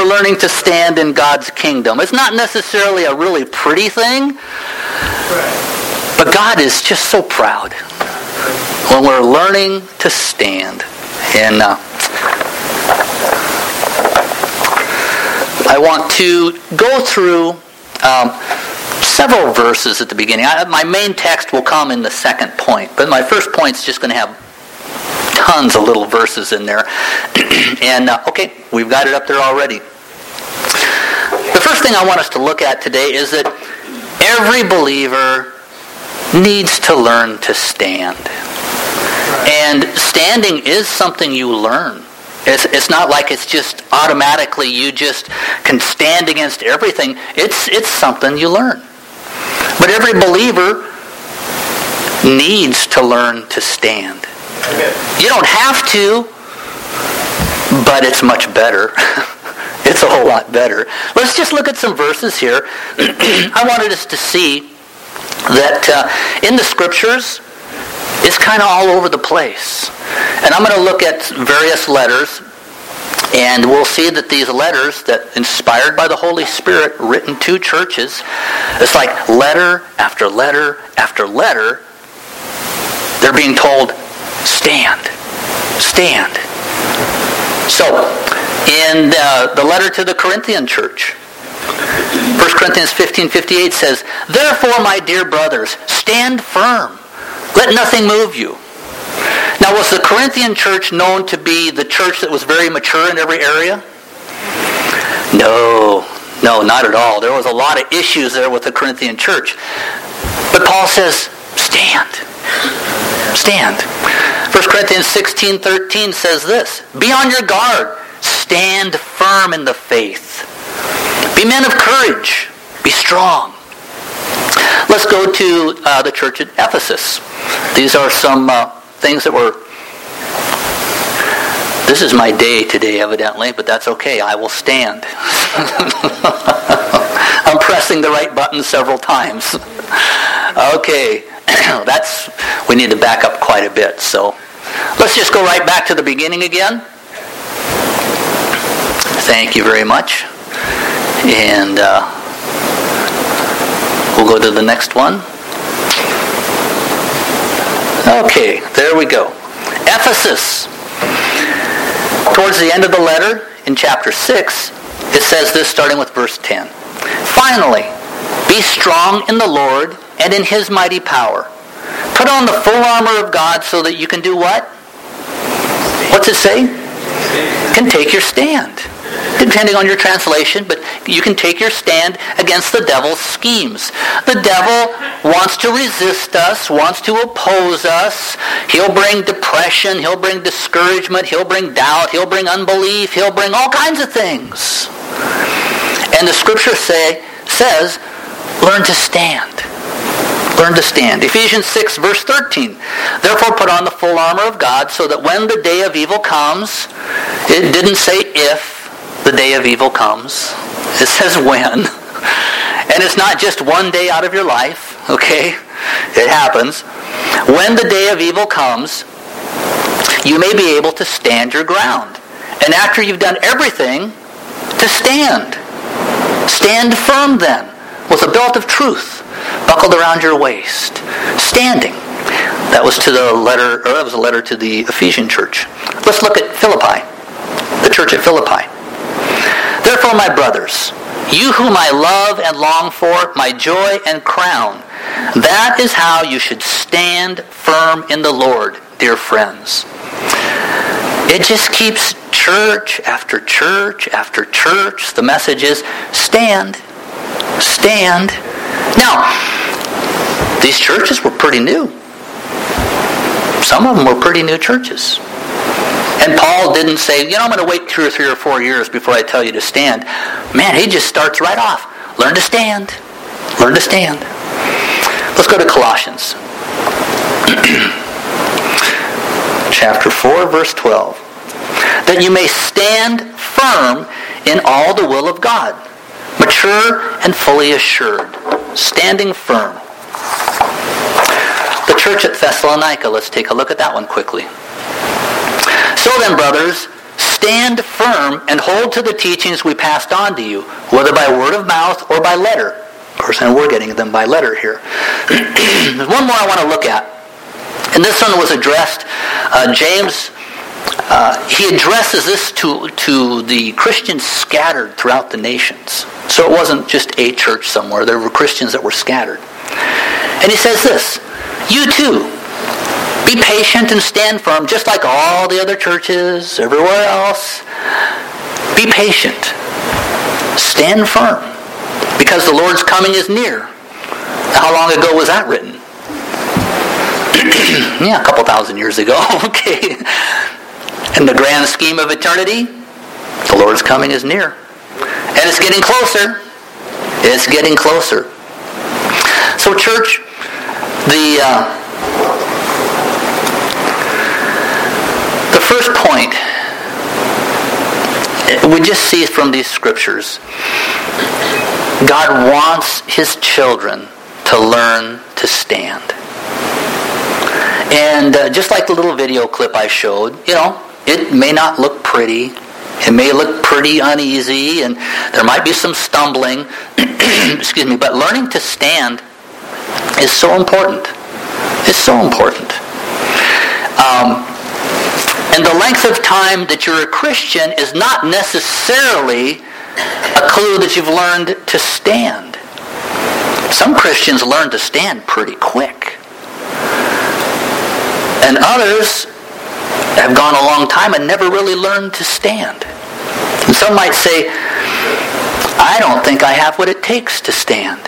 we're learning to stand in God's kingdom. It's not necessarily a really pretty thing, but God is just so proud when we're learning to stand. And uh, I want to go through um, several verses at the beginning. I, my main text will come in the second point, but my first point is just going to have tons of little verses in there. and uh, okay, we've got it up there already. First thing I want us to look at today is that every believer needs to learn to stand. And standing is something you learn. It's, it's not like it's just automatically you just can stand against everything. It's, it's something you learn. But every believer needs to learn to stand. You don't have to, but it's much better. it's a whole lot better. Let's just look at some verses here. I wanted us to see that uh, in the scriptures, it's kind of all over the place. And I'm going to look at various letters, and we'll see that these letters that inspired by the Holy Spirit written to churches, it's like letter after letter after letter, they're being told, stand, stand. So, in the, the letter to the Corinthian church, 1 Corinthians 15, 58 says, Therefore, my dear brothers, stand firm. Let nothing move you. Now, was the Corinthian church known to be the church that was very mature in every area? No, no, not at all. There was a lot of issues there with the Corinthian church. But Paul says, stand. Stand. 1 Corinthians 16, 13 says this, Be on your guard. Stand firm in the faith. Be men of courage. Be strong. Let's go to uh, the church at Ephesus. These are some uh, things that were. This is my day today, evidently, but that's okay. I will stand. I'm pressing the right button several times. okay, that's we need to back up quite a bit. So let's just go right back to the beginning again. Thank you very much, and. Uh, We'll go to the next one. Okay, there we go. Ephesus. Towards the end of the letter, in chapter 6, it says this starting with verse 10. Finally, be strong in the Lord and in his mighty power. Put on the full armor of God so that you can do what? What's it say? Can take your stand depending on your translation, but you can take your stand against the devil's schemes. The devil wants to resist us, wants to oppose us. He'll bring depression, he'll bring discouragement, he'll bring doubt, he'll bring unbelief, he'll bring all kinds of things. And the scripture say, says, learn to stand. Learn to stand. Ephesians 6, verse 13. Therefore put on the full armor of God so that when the day of evil comes, it didn't say if, the day of evil comes. It says when. And it's not just one day out of your life, okay? It happens. When the day of evil comes, you may be able to stand your ground. And after you've done everything, to stand. Stand firm then, with a belt of truth buckled around your waist. Standing. That was to the letter, or that was a letter to the Ephesian church. Let's look at Philippi, the church at Philippi. Therefore, my brothers, you whom I love and long for, my joy and crown, that is how you should stand firm in the Lord, dear friends. It just keeps church after church after church. The message is stand, stand. Now, these churches were pretty new. Some of them were pretty new churches. And Paul didn't say, you know, I'm going to wait two or three or four years before I tell you to stand. Man, he just starts right off. Learn to stand. Learn to stand. Let's go to Colossians. Chapter 4, verse 12. That you may stand firm in all the will of God, mature and fully assured, standing firm. The church at Thessalonica, let's take a look at that one quickly. So then, brothers, stand firm and hold to the teachings we passed on to you, whether by word of mouth or by letter. Of course, and we're getting them by letter here. There's one more I want to look at. And this one was addressed, uh, James, uh, he addresses this to, to the Christians scattered throughout the nations. So it wasn't just a church somewhere. There were Christians that were scattered. And he says this, you too, be patient and stand firm, just like all the other churches, everywhere else. Be patient. Stand firm, because the Lord's coming is near. How long ago was that written? yeah, a couple thousand years ago. okay. In the grand scheme of eternity, the Lord's coming is near. And it's getting closer. It's getting closer. So, church, the uh, first point we just see from these scriptures God wants his children to learn to stand. And uh, just like the little video clip I showed, you know, it may not look pretty. It may look pretty uneasy, and there might be some stumbling. Excuse me, but learning to stand is so important. It's so important. Um, and the length of time that you're a Christian is not necessarily a clue that you've learned to stand. Some Christians learn to stand pretty quick. And others have gone a long time and never really learned to stand. And some might say, I don't think I have what it takes to stand.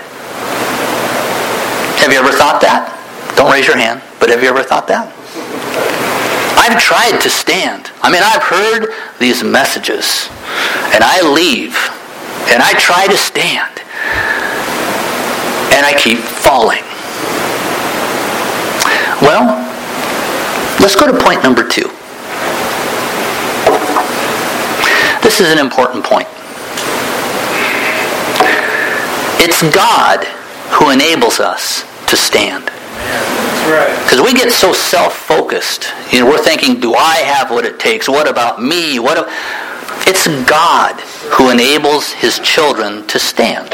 Have you ever thought that? Don't raise your hand, but have you ever thought that? I've tried to stand. I mean, I've heard these messages, and I leave, and I try to stand, and I keep falling. Well, Let's go to point number two. This is an important point. It's God who enables us to stand. Because we get so self-focused. You know, we're thinking, do I have what it takes? What about me? What? It's God who enables his children to stand.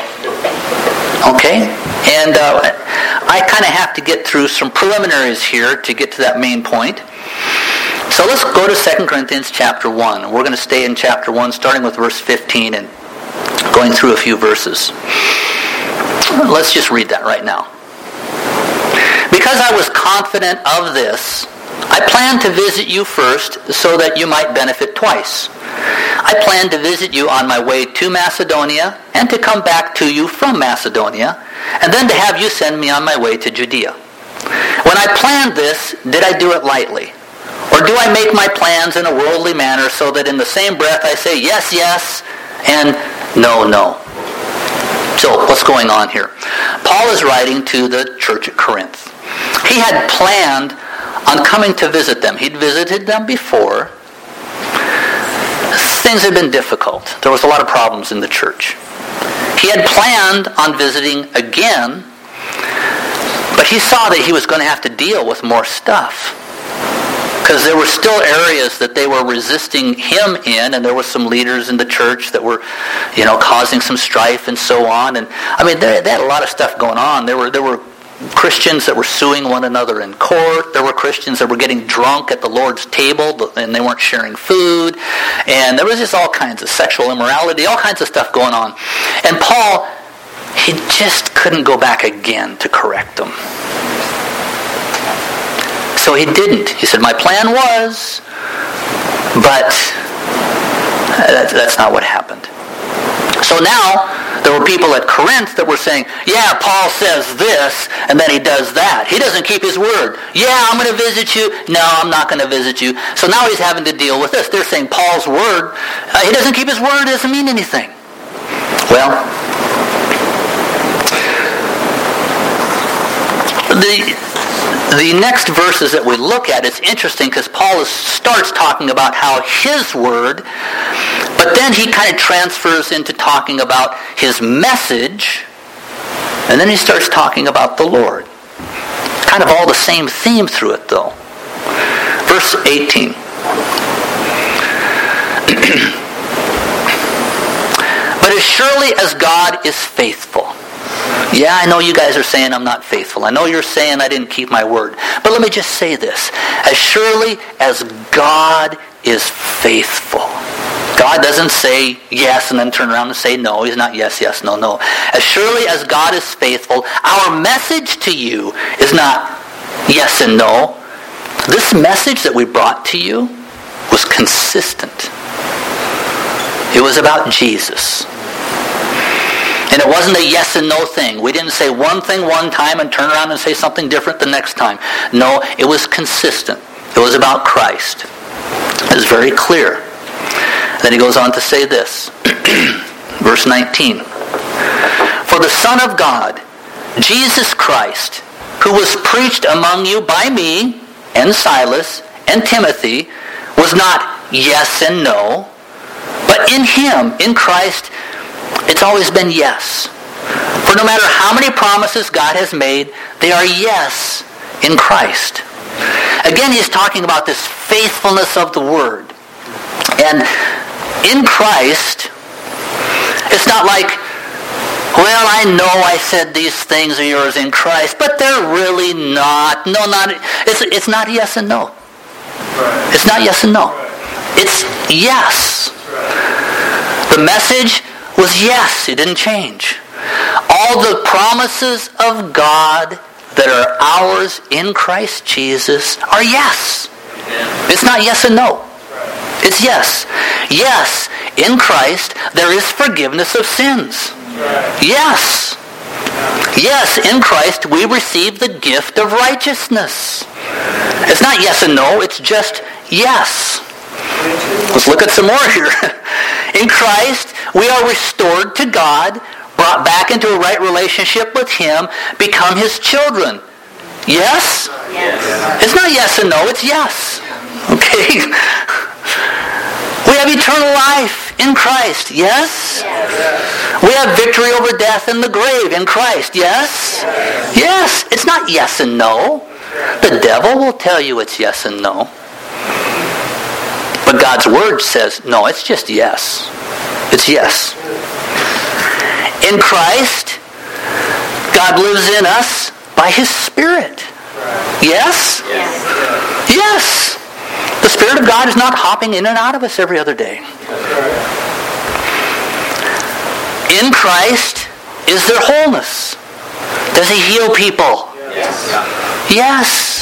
Okay? And uh, I kind of have to get through some preliminaries here to get to that main point. So let's go to 2 Corinthians chapter 1. We're going to stay in chapter 1, starting with verse 15 and going through a few verses. Let's just read that right now. Because I was confident of this, I planned to visit you first so that you might benefit twice. I planned to visit you on my way to Macedonia and to come back to you from Macedonia, and then to have you send me on my way to Judea. When I planned this, did I do it lightly? Or do I make my plans in a worldly manner so that in the same breath I say yes, yes, and no, no? So what's going on here? Paul is writing to the church at Corinth. He had planned on coming to visit them. He'd visited them before. Things had been difficult. There was a lot of problems in the church. He had planned on visiting again, but he saw that he was going to have to deal with more stuff. Because there were still areas that they were resisting him in, and there were some leaders in the church that were, you know, causing some strife and so on. And I mean, they, they had a lot of stuff going on. There were there were Christians that were suing one another in court. There were Christians that were getting drunk at the Lord's table and they weren't sharing food. And there was just all kinds of sexual immorality, all kinds of stuff going on. And Paul, he just couldn't go back again to correct them. So he didn't. He said, my plan was, but uh, that's not what happened. So now, there were people at Corinth that were saying, yeah, Paul says this, and then he does that. He doesn't keep his word. Yeah, I'm going to visit you. No, I'm not going to visit you. So now he's having to deal with this. They're saying Paul's word, uh, he doesn't keep his word, it doesn't mean anything. Well, the the next verses that we look at, it's interesting because Paul is, starts talking about how his word, but then he kind of transfers into talking about his message, and then he starts talking about the Lord. Kind of all the same theme through it, though. Verse 18. but as surely as God is faithful. Yeah, I know you guys are saying I'm not faithful. I know you're saying I didn't keep my word. But let me just say this. As surely as God is faithful. God doesn't say yes and then turn around and say no. He's not yes, yes, no, no. As surely as God is faithful, our message to you is not yes and no. This message that we brought to you was consistent. It was about Jesus. And it wasn't a yes and no thing. We didn't say one thing one time and turn around and say something different the next time. No, it was consistent. It was about Christ. It was very clear. Then he goes on to say this. Verse 19. For the Son of God, Jesus Christ, who was preached among you by me and Silas and Timothy, was not yes and no, but in him, in Christ, it's always been yes. For no matter how many promises God has made, they are yes in Christ. Again, he's talking about this faithfulness of the Word. And in Christ, it's not like, well, I know I said these things are yours in Christ, but they're really not. No, not. It's, it's not yes and no. It's not yes and no. It's yes. The message was yes. It didn't change. All the promises of God that are ours in Christ Jesus are yes. It's not yes and no. It's yes. Yes, in Christ there is forgiveness of sins. Yes. Yes, in Christ we receive the gift of righteousness. It's not yes and no, it's just yes. Let's look at some more here. In Christ, we are restored to God, brought back into a right relationship with Him, become His children. Yes? yes? It's not yes and no, it's yes. Okay? We have eternal life in Christ. Yes? yes? We have victory over death and the grave in Christ. Yes? Yes. It's not yes and no. The devil will tell you it's yes and no. But God's word says, no, it's just yes. It's yes. In Christ, God lives in us by his Spirit. Yes? Yes. yes. The Spirit of God is not hopping in and out of us every other day. In Christ is there wholeness. Does he heal people? Yes. Yes.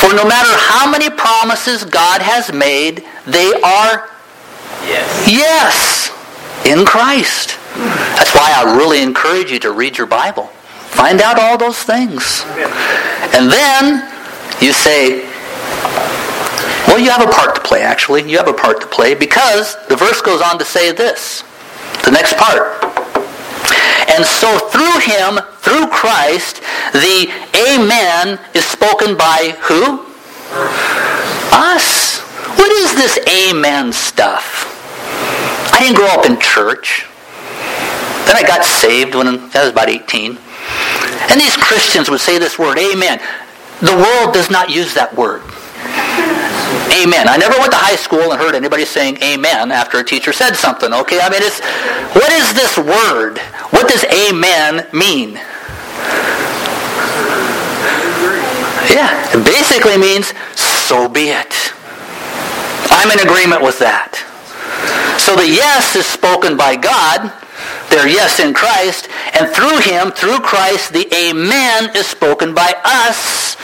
For no matter how many promises God has made, they are yes, yes in Christ. That's why I really encourage you to read your Bible. Find out all those things. And then you say, well, you have a part to play, actually. You have a part to play because the verse goes on to say this. The next part. And so through him, through Christ, the Amen is spoken by who? Us. What is this Amen stuff? I didn't grow up in church. Then I got saved when I was about 18. And these Christians would say this word, Amen. The world does not use that word. Amen. I never went to high school and heard anybody saying amen after a teacher said something. Okay, I mean, it's what is this word? What does amen mean? Yeah, it basically means so be it. I'm in agreement with that. So the yes is spoken by God, their yes in Christ, and through him, through Christ, the amen is spoken by us.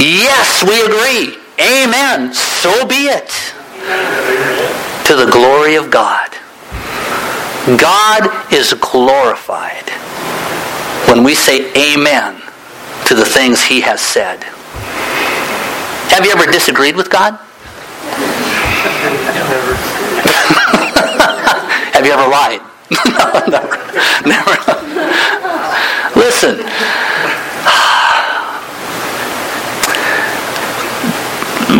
Yes, we agree. Amen. So be it. To the glory of God. God is glorified when we say amen to the things he has said. Have you ever disagreed with God? Have you ever lied? Never. Listen.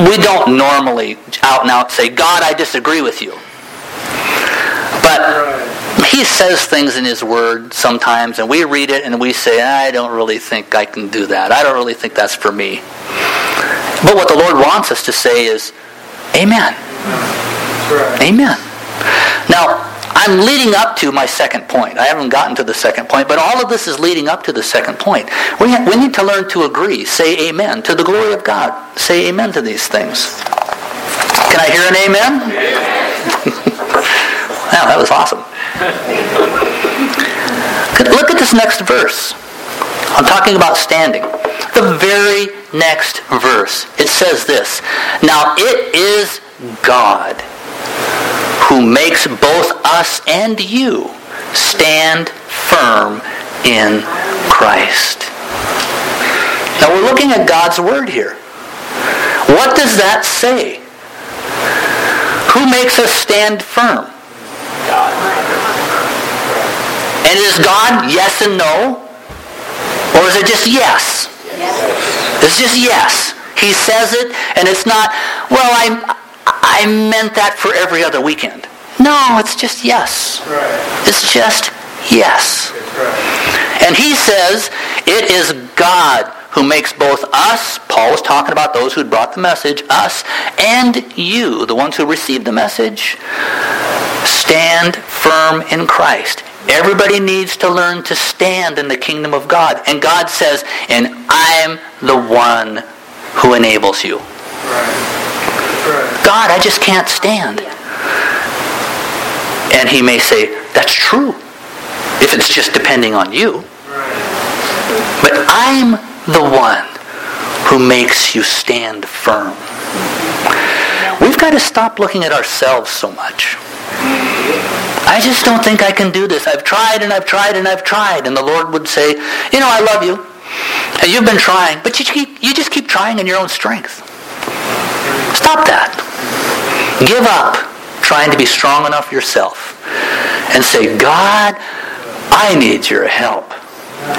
We don't normally out and out say, God, I disagree with you. But he says things in his word sometimes, and we read it and we say, I don't really think I can do that. I don't really think that's for me. But what the Lord wants us to say is, Amen. Amen. Now, I'm leading up to my second point. I haven't gotten to the second point, but all of this is leading up to the second point. We, we need to learn to agree. Say amen. To the glory of God. Say amen to these things. Can I hear an amen? wow, that was awesome. Look at this next verse. I'm talking about standing. The very next verse. It says this. Now it is God who makes both us and you stand firm in Christ. Now we're looking at God's word here. What does that say? Who makes us stand firm? God. And is God yes and no? Or is it just yes? yes? It's just yes. He says it, and it's not, well, I, I meant that for every other weekend. No, it's just yes. Right. It's just yes. Right. And he says it is God who makes both us, Paul was talking about those who brought the message, us and you, the ones who received the message, stand firm in Christ. Everybody needs to learn to stand in the kingdom of God. And God says, and I'm the one who enables you. Right. God, I just can't stand. And he may say, that's true, if it's just depending on you. But I'm the one who makes you stand firm. We've got to stop looking at ourselves so much. I just don't think I can do this. I've tried and I've tried and I've tried. And the Lord would say, you know, I love you. And you've been trying, but you, keep, you just keep trying in your own strength. Stop that. Give up trying to be strong enough yourself and say, God, I need your help.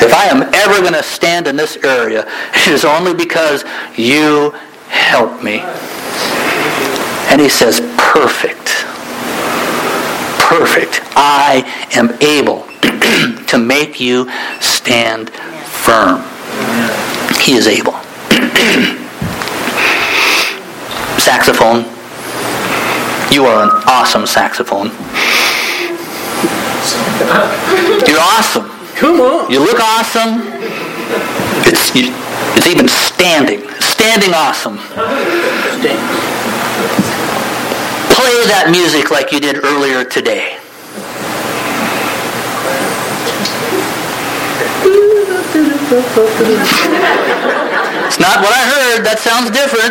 If I am ever going to stand in this area, it is only because you help me. And he says, perfect. Perfect. I am able to make you stand firm. He is able. saxophone. You are an awesome saxophone. You're awesome. Come on. You look awesome. It's it's even standing. Standing awesome. Play that music like you did earlier today. It's not what I heard. That sounds different.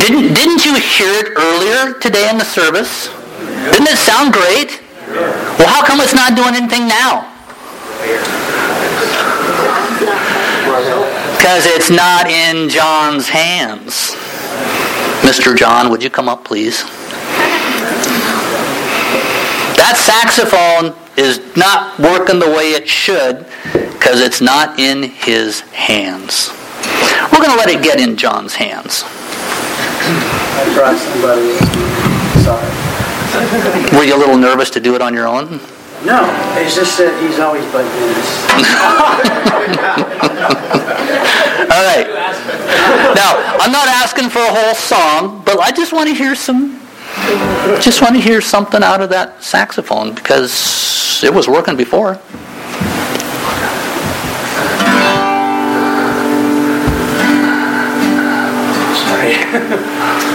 Didn't, didn't you hear it earlier today in the service? Didn't it sound great? Well, how come it's not doing anything now? Because it's not in John's hands. Mr. John, would you come up, please? That saxophone is not working the way it should because it's not in his hands. We're going to let it get in John's hands. I brought somebody. Sorry. Were you a little nervous to do it on your own? No, it's just that he's always bugging us. All right. Now, I'm not asking for a whole song, but I just want to hear some just want to hear something out of that saxophone because it was working before. give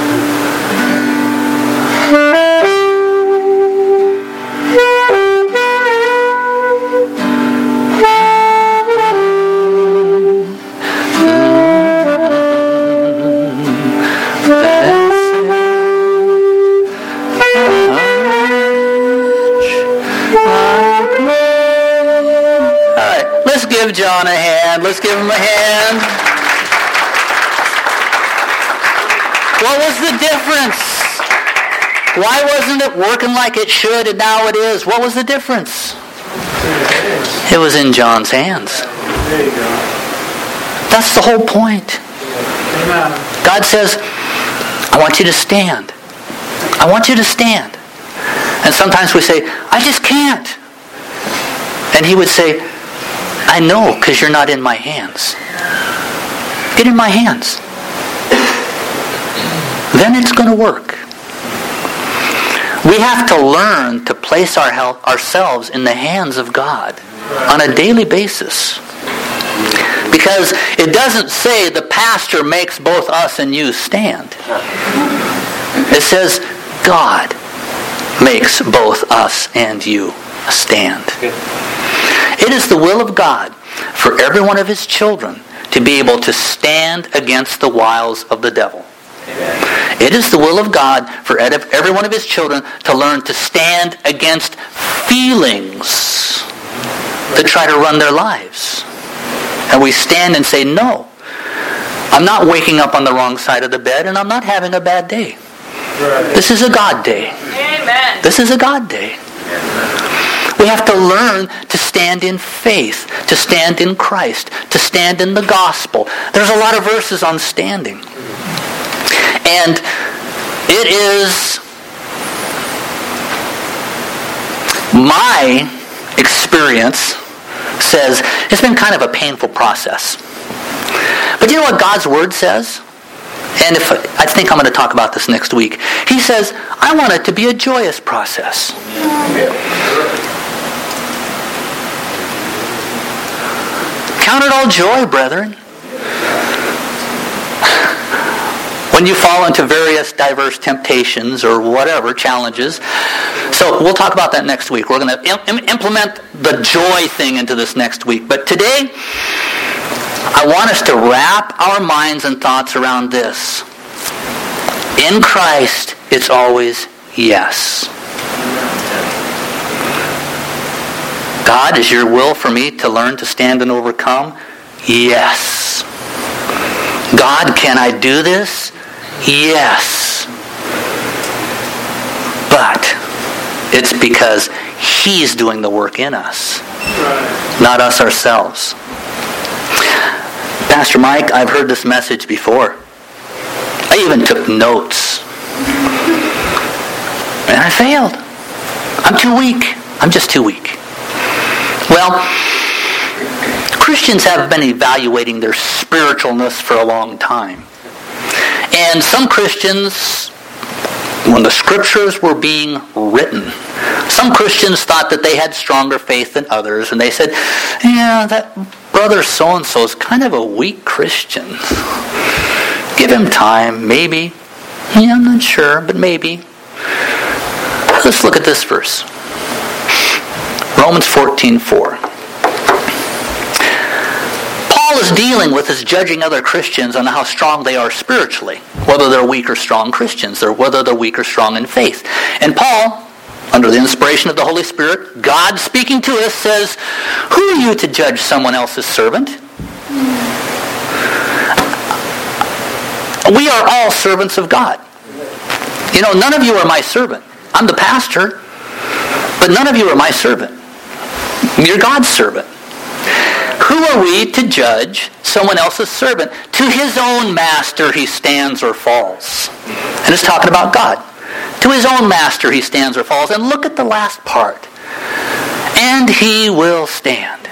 John a hand. Let's give him a hand. What was the difference? Why wasn't it working like it should and now it is? What was the difference? It was in John's hands. That's the whole point. God says, I want you to stand. I want you to stand. And sometimes we say, I just can't. And he would say, I know because you're not in my hands. Get in my hands. Then it's going to work. We have to learn to place our health, ourselves in the hands of God on a daily basis. Because it doesn't say the pastor makes both us and you stand. It says God makes both us and you stand. It is the will of God for every one of his children to be able to stand against the wiles of the devil. Amen. It is the will of God for every one of his children to learn to stand against feelings that try to run their lives. And we stand and say, no, I'm not waking up on the wrong side of the bed and I'm not having a bad day. This is a God day. Amen. This is a God day. We have to learn to stand in faith, to stand in Christ, to stand in the gospel. There's a lot of verses on standing. And it is my experience says it's been kind of a painful process. But you know what God's Word says? And if I think I'm going to talk about this next week. He says, I want it to be a joyous process. Count it all joy, brethren. When you fall into various diverse temptations or whatever challenges. So we'll talk about that next week. We're going to Im- implement the joy thing into this next week. But today, I want us to wrap our minds and thoughts around this. In Christ, it's always yes. God, is your will for me to learn to stand and overcome? Yes. God, can I do this? Yes. But it's because He's doing the work in us, not us ourselves. Pastor Mike, I've heard this message before. I even took notes. And I failed. I'm too weak. I'm just too weak. Well, Christians have been evaluating their spiritualness for a long time. And some Christians, when the scriptures were being written, some Christians thought that they had stronger faith than others, and they said, yeah, that brother so-and-so is kind of a weak Christian. Give him time, maybe. Yeah, I'm not sure, but maybe. Let's look at this verse. Romans 14, 4. Paul is dealing with is judging other Christians on how strong they are spiritually, whether they're weak or strong Christians, or whether they're weak or strong in faith. And Paul, under the inspiration of the Holy Spirit, God speaking to us says, Who are you to judge someone else's servant? We are all servants of God. You know, none of you are my servant. I'm the pastor, but none of you are my servant. You're God's servant. Who are we to judge someone else's servant? To his own master he stands or falls. And it's talking about God. To his own master he stands or falls. And look at the last part. And he will stand.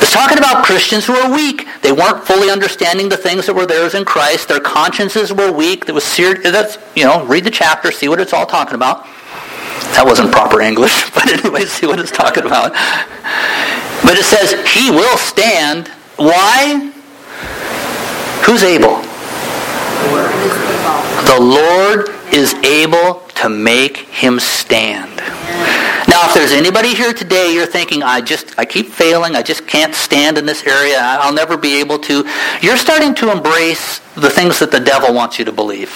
It's talking about Christians who are weak. They weren't fully understanding the things that were theirs in Christ. Their consciences were weak. That was seared. That's you know, read the chapter, see what it's all talking about. That wasn't proper English, but anyway, see what it's talking about. But it says, He will stand. Why? Who's able? The Lord is able to make him stand. Now, if there's anybody here today, you're thinking, I just, I keep failing, I just can't stand in this area, I'll never be able to. You're starting to embrace the things that the devil wants you to believe.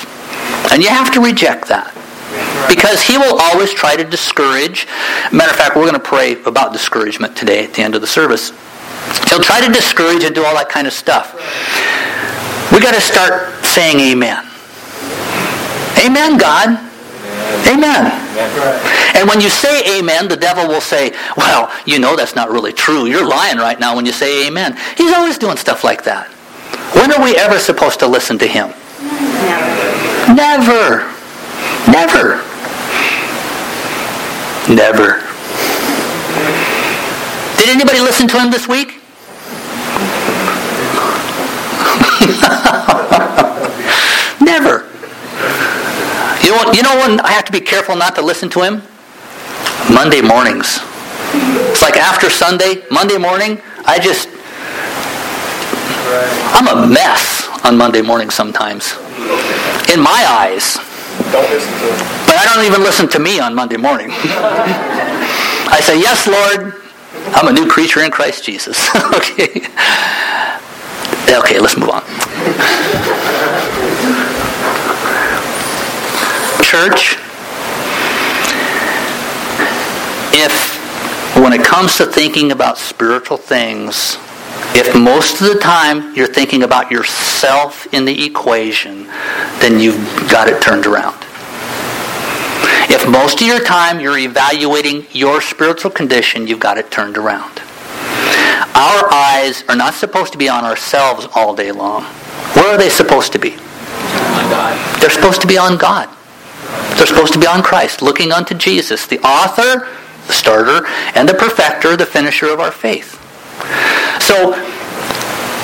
And you have to reject that. Because he will always try to discourage. Matter of fact, we're going to pray about discouragement today at the end of the service. He'll try to discourage and do all that kind of stuff. We got to start saying amen. Amen, God. Amen. And when you say amen, the devil will say, well, you know that's not really true. You're lying right now when you say amen. He's always doing stuff like that. When are we ever supposed to listen to him? Never. Never. Never. Never. Did anybody listen to him this week? Never. You know know, you know when I have to be careful not to listen to him? Monday mornings. It's like after Sunday, Monday morning, I just, I'm a mess on Monday morning sometimes. In my eyes. Don't listen to him. But I don't even listen to me on Monday morning. I say, yes, Lord, I'm a new creature in Christ Jesus. okay. Okay, let's move on. Church, if when it comes to thinking about spiritual things, if most of the time you're thinking about yourself in the equation, then you've got it turned around. If most of your time you're evaluating your spiritual condition, you've got it turned around. Our eyes are not supposed to be on ourselves all day long. Where are they supposed to be? They're supposed to be on God. They're supposed to be on Christ, looking unto Jesus, the author, the starter, and the perfecter, the finisher of our faith. So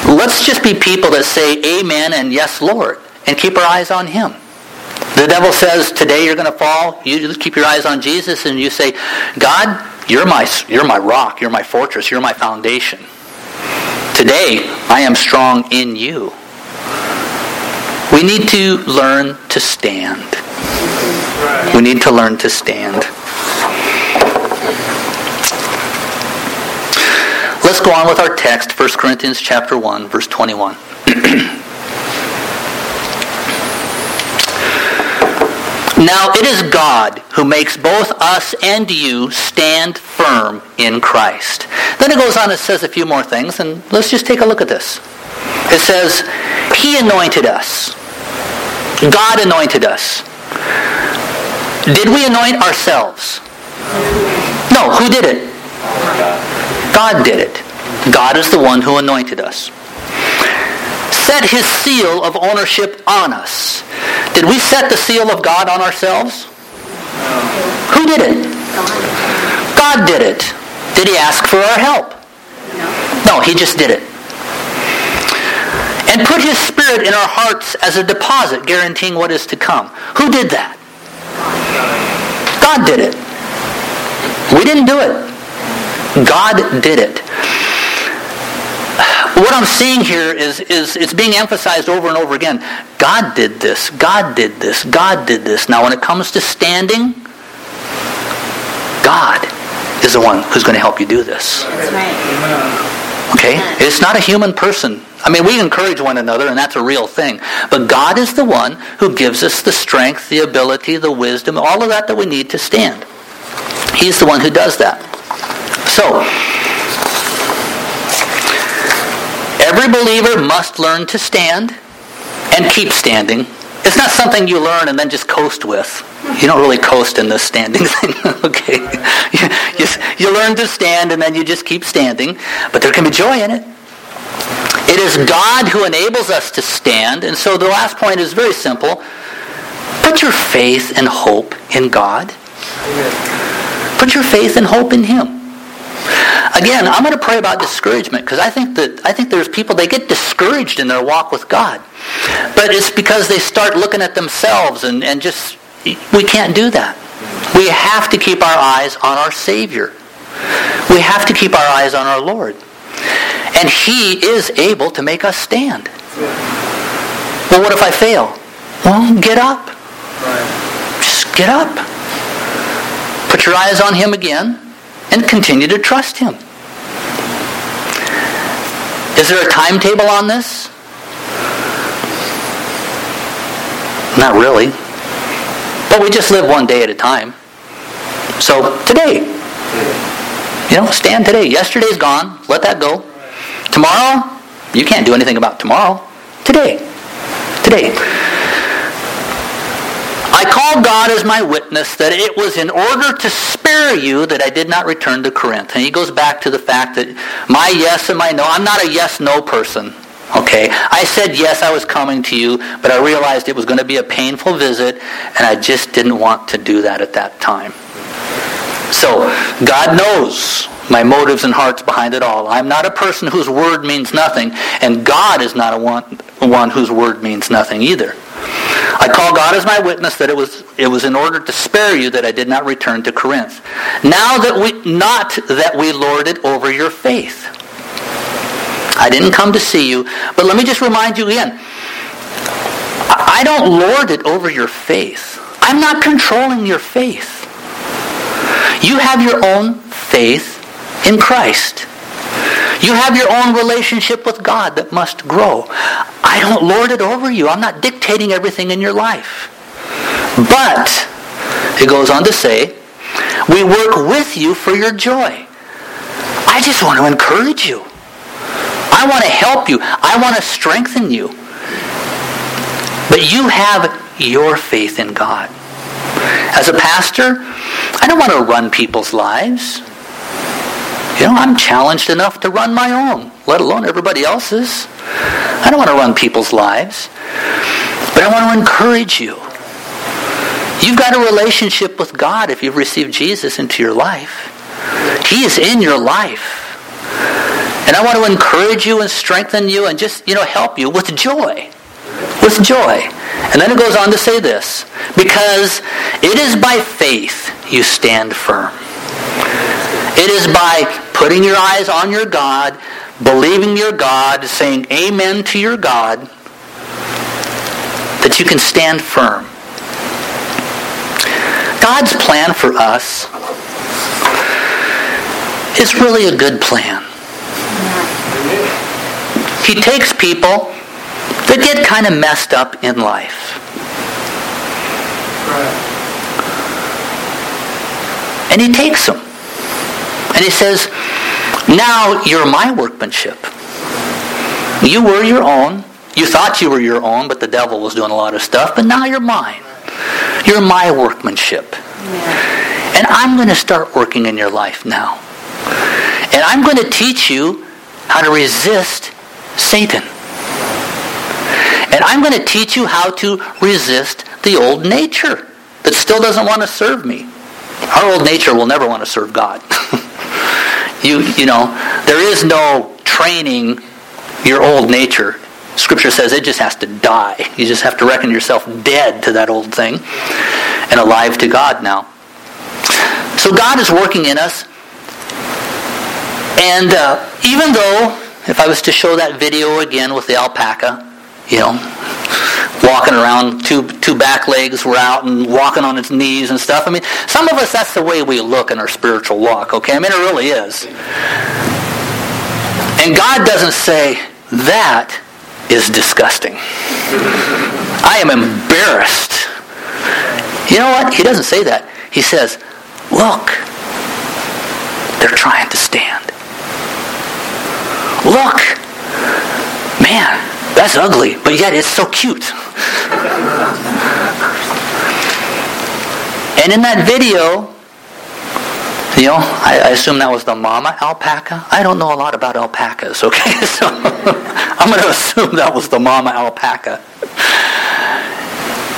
let's just be people that say amen and yes, Lord, and keep our eyes on him. The devil says, today you're going to fall. You just keep your eyes on Jesus and you say, God, you're my, you're my rock. You're my fortress. You're my foundation. Today, I am strong in you. We need to learn to stand. We need to learn to stand. Let's go on with our text, 1 Corinthians chapter 1, verse 21. Now it is God who makes both us and you stand firm in Christ. Then it goes on and says a few more things, and let's just take a look at this. It says, He anointed us. God anointed us. Did we anoint ourselves? No, who did it? God did it. God is the one who anointed us. Set his seal of ownership on us. Did we set the seal of God on ourselves? Who did it? God did it. Did he ask for our help? No, he just did it. And put his spirit in our hearts as a deposit guaranteeing what is to come. Who did that? God did it. We didn't do it. God did it. What I'm seeing here is, is it's being emphasized over and over again. God did this. God did this. God did this. Now when it comes to standing, God is the one who's going to help you do this. Right. Okay? It's not a human person. I mean, we encourage one another, and that's a real thing. But God is the one who gives us the strength, the ability, the wisdom, all of that that we need to stand. He's the one who does that. So, every believer must learn to stand and keep standing. It's not something you learn and then just coast with. You don't really coast in this standing thing, okay? You, you, you learn to stand and then you just keep standing, but there can be joy in it. It is God who enables us to stand, and so the last point is very simple. Put your faith and hope in God. Put your faith and hope in Him. Again, I'm going to pray about discouragement because I think that I think there's people they get discouraged in their walk with God, but it's because they start looking at themselves and, and just we can't do that. We have to keep our eyes on our Savior. We have to keep our eyes on our Lord, and He is able to make us stand. Well, what if I fail? Well, get up. Just get up. Put your eyes on Him again and continue to trust Him. Is there a timetable on this? Not really. But we just live one day at a time. So today, you know, stand today. Yesterday's gone. Let that go. Tomorrow, you can't do anything about tomorrow. Today. Today. I call God as my witness that it was in order to spare you that I did not return to Corinth. And he goes back to the fact that my yes and my no, I'm not a yes-no person. Okay, I said yes, I was coming to you, but I realized it was going to be a painful visit, and I just didn't want to do that at that time. So, God knows my motives and hearts behind it all. I'm not a person whose word means nothing, and God is not a one, one whose word means nothing either. I call God as my witness that it was, it was in order to spare you that I did not return to Corinth. Now that we, not that we lorded over your faith. I didn't come to see you, but let me just remind you again. I don't lord it over your faith. I'm not controlling your faith. You have your own faith in Christ. You have your own relationship with God that must grow. I don't lord it over you. I'm not dictating everything in your life. But, it goes on to say, we work with you for your joy. I just want to encourage you. I want to help you. I want to strengthen you. But you have your faith in God. As a pastor, I don't want to run people's lives. You know, I'm challenged enough to run my own, let alone everybody else's. I don't want to run people's lives, but I want to encourage you. You've got a relationship with God if you've received Jesus into your life. He is in your life. And I want to encourage you and strengthen you and just, you know, help you with joy. With joy. And then it goes on to say this, because it is by faith you stand firm. It is by putting your eyes on your God, believing your God, saying amen to your God, that you can stand firm. God's plan for us is really a good plan. He takes people that get kind of messed up in life. And he takes them. And he says, now you're my workmanship. You were your own. You thought you were your own, but the devil was doing a lot of stuff. But now you're mine. You're my workmanship. And I'm going to start working in your life now. And I'm going to teach you how to resist Satan. And I'm going to teach you how to resist the old nature that still doesn't want to serve me. Our old nature will never want to serve God. you, you know, there is no training your old nature. Scripture says it just has to die. You just have to reckon yourself dead to that old thing and alive to God now. So God is working in us. And uh, even though, if I was to show that video again with the alpaca, you know, walking around, two, two back legs were out and walking on its knees and stuff. I mean, some of us, that's the way we look in our spiritual walk, okay? I mean, it really is. And God doesn't say, that is disgusting. I am embarrassed. You know what? He doesn't say that. He says, look, they're trying to stand. Look, man, that's ugly, but yet it's so cute. and in that video, you know, I, I, assume that was the mama alpaca. I don't know a lot about alpacas, okay? So I'm going to assume that was the mama alpaca.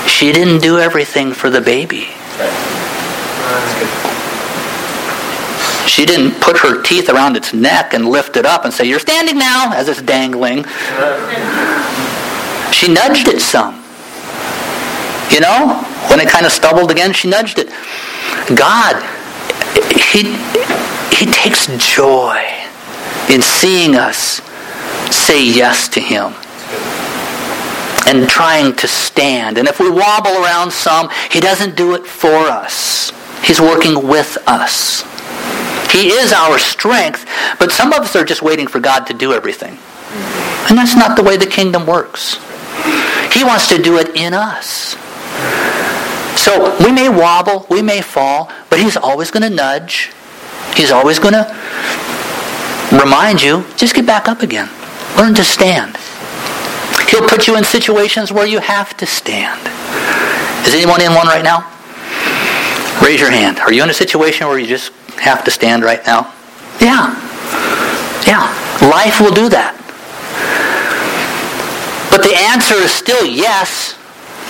She didn't do everything for the baby. She didn't put her teeth around its neck and lift it up and say, You're standing now, as it's dangling. She nudged it some. You know, when it kind of stumbled again, she nudged it. God, he, he takes joy in seeing us say yes to Him and trying to stand. And if we wobble around some, He doesn't do it for us. He's working with us. He is our strength, but some of us are just waiting for God to do everything. And that's not the way the kingdom works. He wants to do it in us. So we may wobble, we may fall, but he's always going to nudge. He's always going to remind you, just get back up again. Learn to stand. He'll put you in situations where you have to stand. Is anyone in one right now? Raise your hand. Are you in a situation where you just have to stand right now? Yeah. Yeah. Life will do that. But the answer is still yes.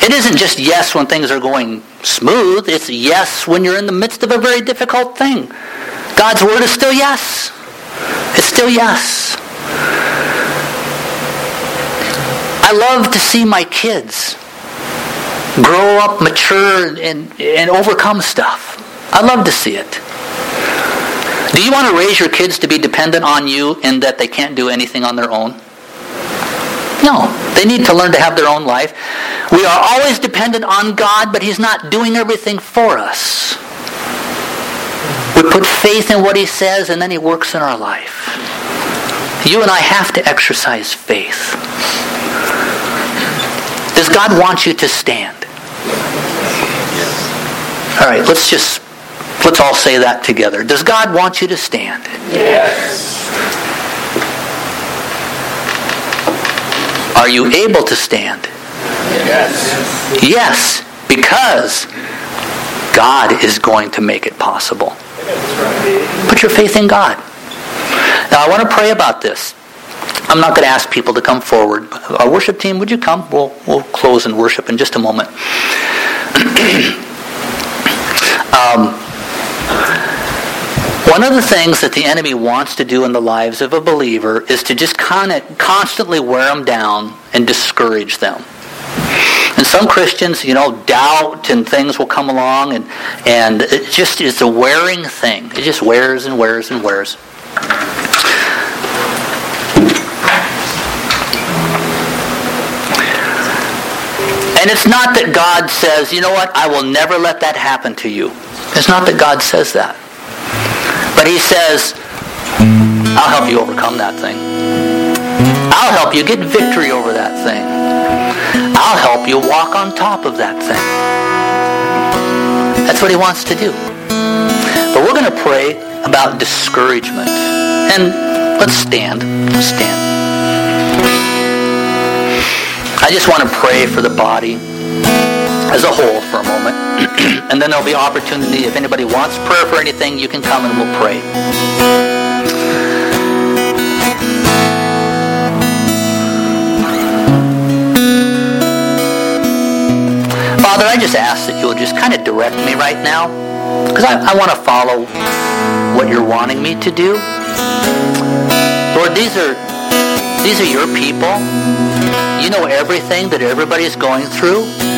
It isn't just yes when things are going smooth. It's yes when you're in the midst of a very difficult thing. God's word is still yes. It's still yes. I love to see my kids grow up, mature, and, and overcome stuff. I love to see it. Do you want to raise your kids to be dependent on you in that they can't do anything on their own? No, they need to learn to have their own life. We are always dependent on God, but He's not doing everything for us. We put faith in what He says, and then He works in our life. You and I have to exercise faith. Does God want you to stand? All right, let's just let's all say that together. Does God want you to stand? Yes. Are you able to stand? Yes. Yes, because God is going to make it possible. Put your faith in God. Now, I want to pray about this. I'm not going to ask people to come forward. Our worship team, would you come? We'll, we'll close and worship in just a moment. um, one of the things that the enemy wants to do in the lives of a believer is to just kind of constantly wear them down and discourage them. And some Christians, you know, doubt and things will come along and, and it just is a wearing thing. It just wears and wears and wears. And it's not that God says, you know what, I will never let that happen to you. It's not that God says that. But he says, I'll help you overcome that thing. I'll help you get victory over that thing. I'll help you walk on top of that thing. That's what he wants to do. But we're going to pray about discouragement. And let's stand. Let's stand. I just want to pray for the body as a whole for a moment. and then there'll be opportunity. If anybody wants prayer for anything, you can come and we'll pray. Father, I just ask that you'll just kind of direct me right now because I, I want to follow what you're wanting me to do. Lord, these are these are your people. You know everything that everybody's going through.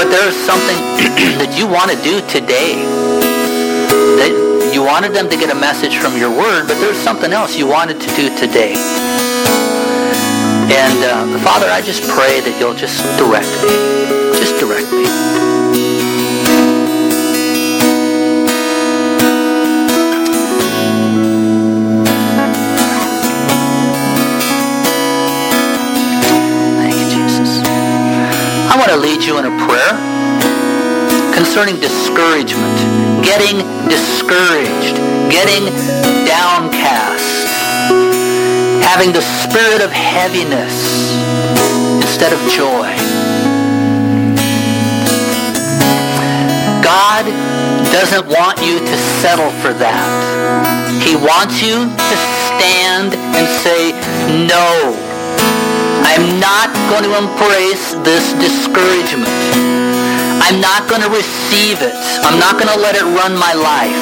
But there's something that you want to do today. That you wanted them to get a message from your word, but there's something else you wanted to do today. And uh, Father, I just pray that you'll just direct me. Just direct me. To lead you in a prayer concerning discouragement, getting discouraged, getting downcast, having the spirit of heaviness instead of joy. God doesn't want you to settle for that. He wants you to stand and say, no, I'm not going to embrace this discouragement. I'm not going to receive it. I'm not going to let it run my life.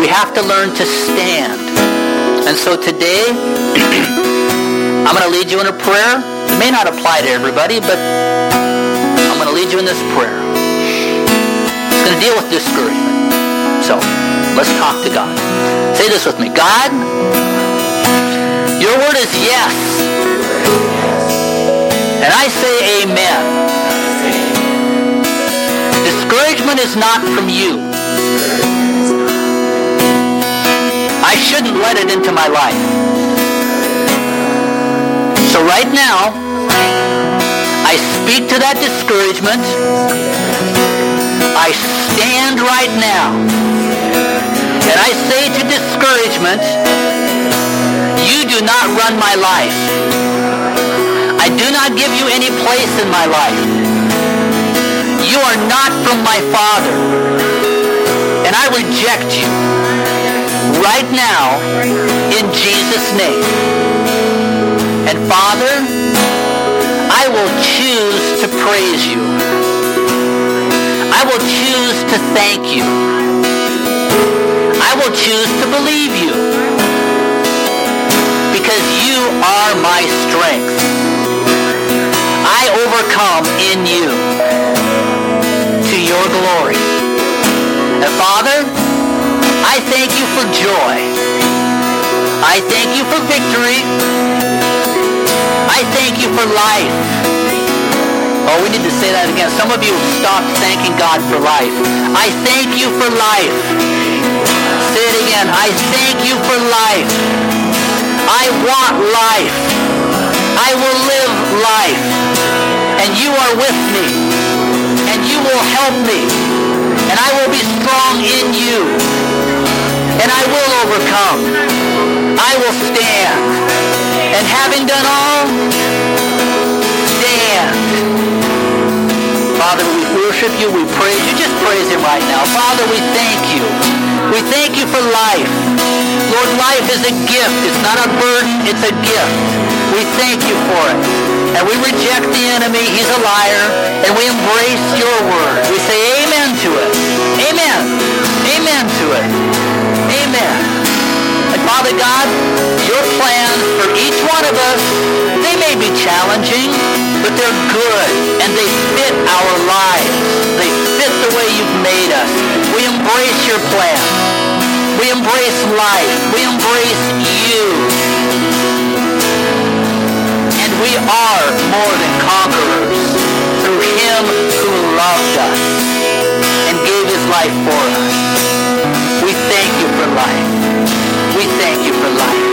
We have to learn to stand. And so today, I'm going to lead you in a prayer. It may not apply to everybody, but I'm going to lead you in this prayer. It's going to deal with discouragement. So, let's talk to God. Say this with me. God, your word is yes. And I say amen. Discouragement is not from you. I shouldn't let it into my life. So right now, I speak to that discouragement. I stand right now. And I say to discouragement, you do not run my life. I do not give you any place in my life. You are not from my Father. And I reject you right now in Jesus' name. And Father, I will choose to praise you. I will choose to thank you. I will choose to believe you because you are my strength. I overcome in you to your glory. And Father, I thank you for joy. I thank you for victory. I thank you for life. Oh, we need to say that again. Some of you have stopped thanking God for life. I thank you for life. Say it again. I thank you for life. I want life. I will live life. And you are with me. And you will help me. And I will be strong in you. And I will overcome. I will stand. And having done all, stand. Father, we worship you. We praise you. Just praise him right now. Father, we thank you. We thank you for life. Lord, life is a gift. It's not a burden. It's a gift. We thank you for it. And we reject the enemy. He's a liar. And we embrace your word. We say amen to it. Amen. Amen to it. Amen. And Father God, your plans for each one of us, they may be challenging, but they're good and they fit our lives. They fit the way you've made us. We embrace your plan. We embrace life. We embrace you. And we are more than conquerors through him who loved us and gave his life for us. We thank you for life. We thank you for life.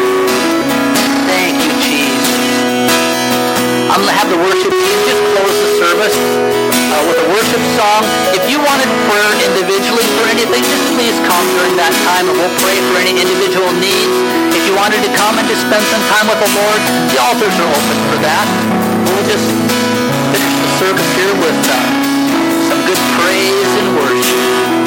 Thank you, Jesus. I'm going to have the worship team just close the service uh, with a worship song. If you wanted prayer individually for anything, just please come during that time and we'll pray for any individual needs. If you wanted to come and just spend some time with the Lord, the altars are open for that. We'll just finish the service here with uh, some good praise and worship.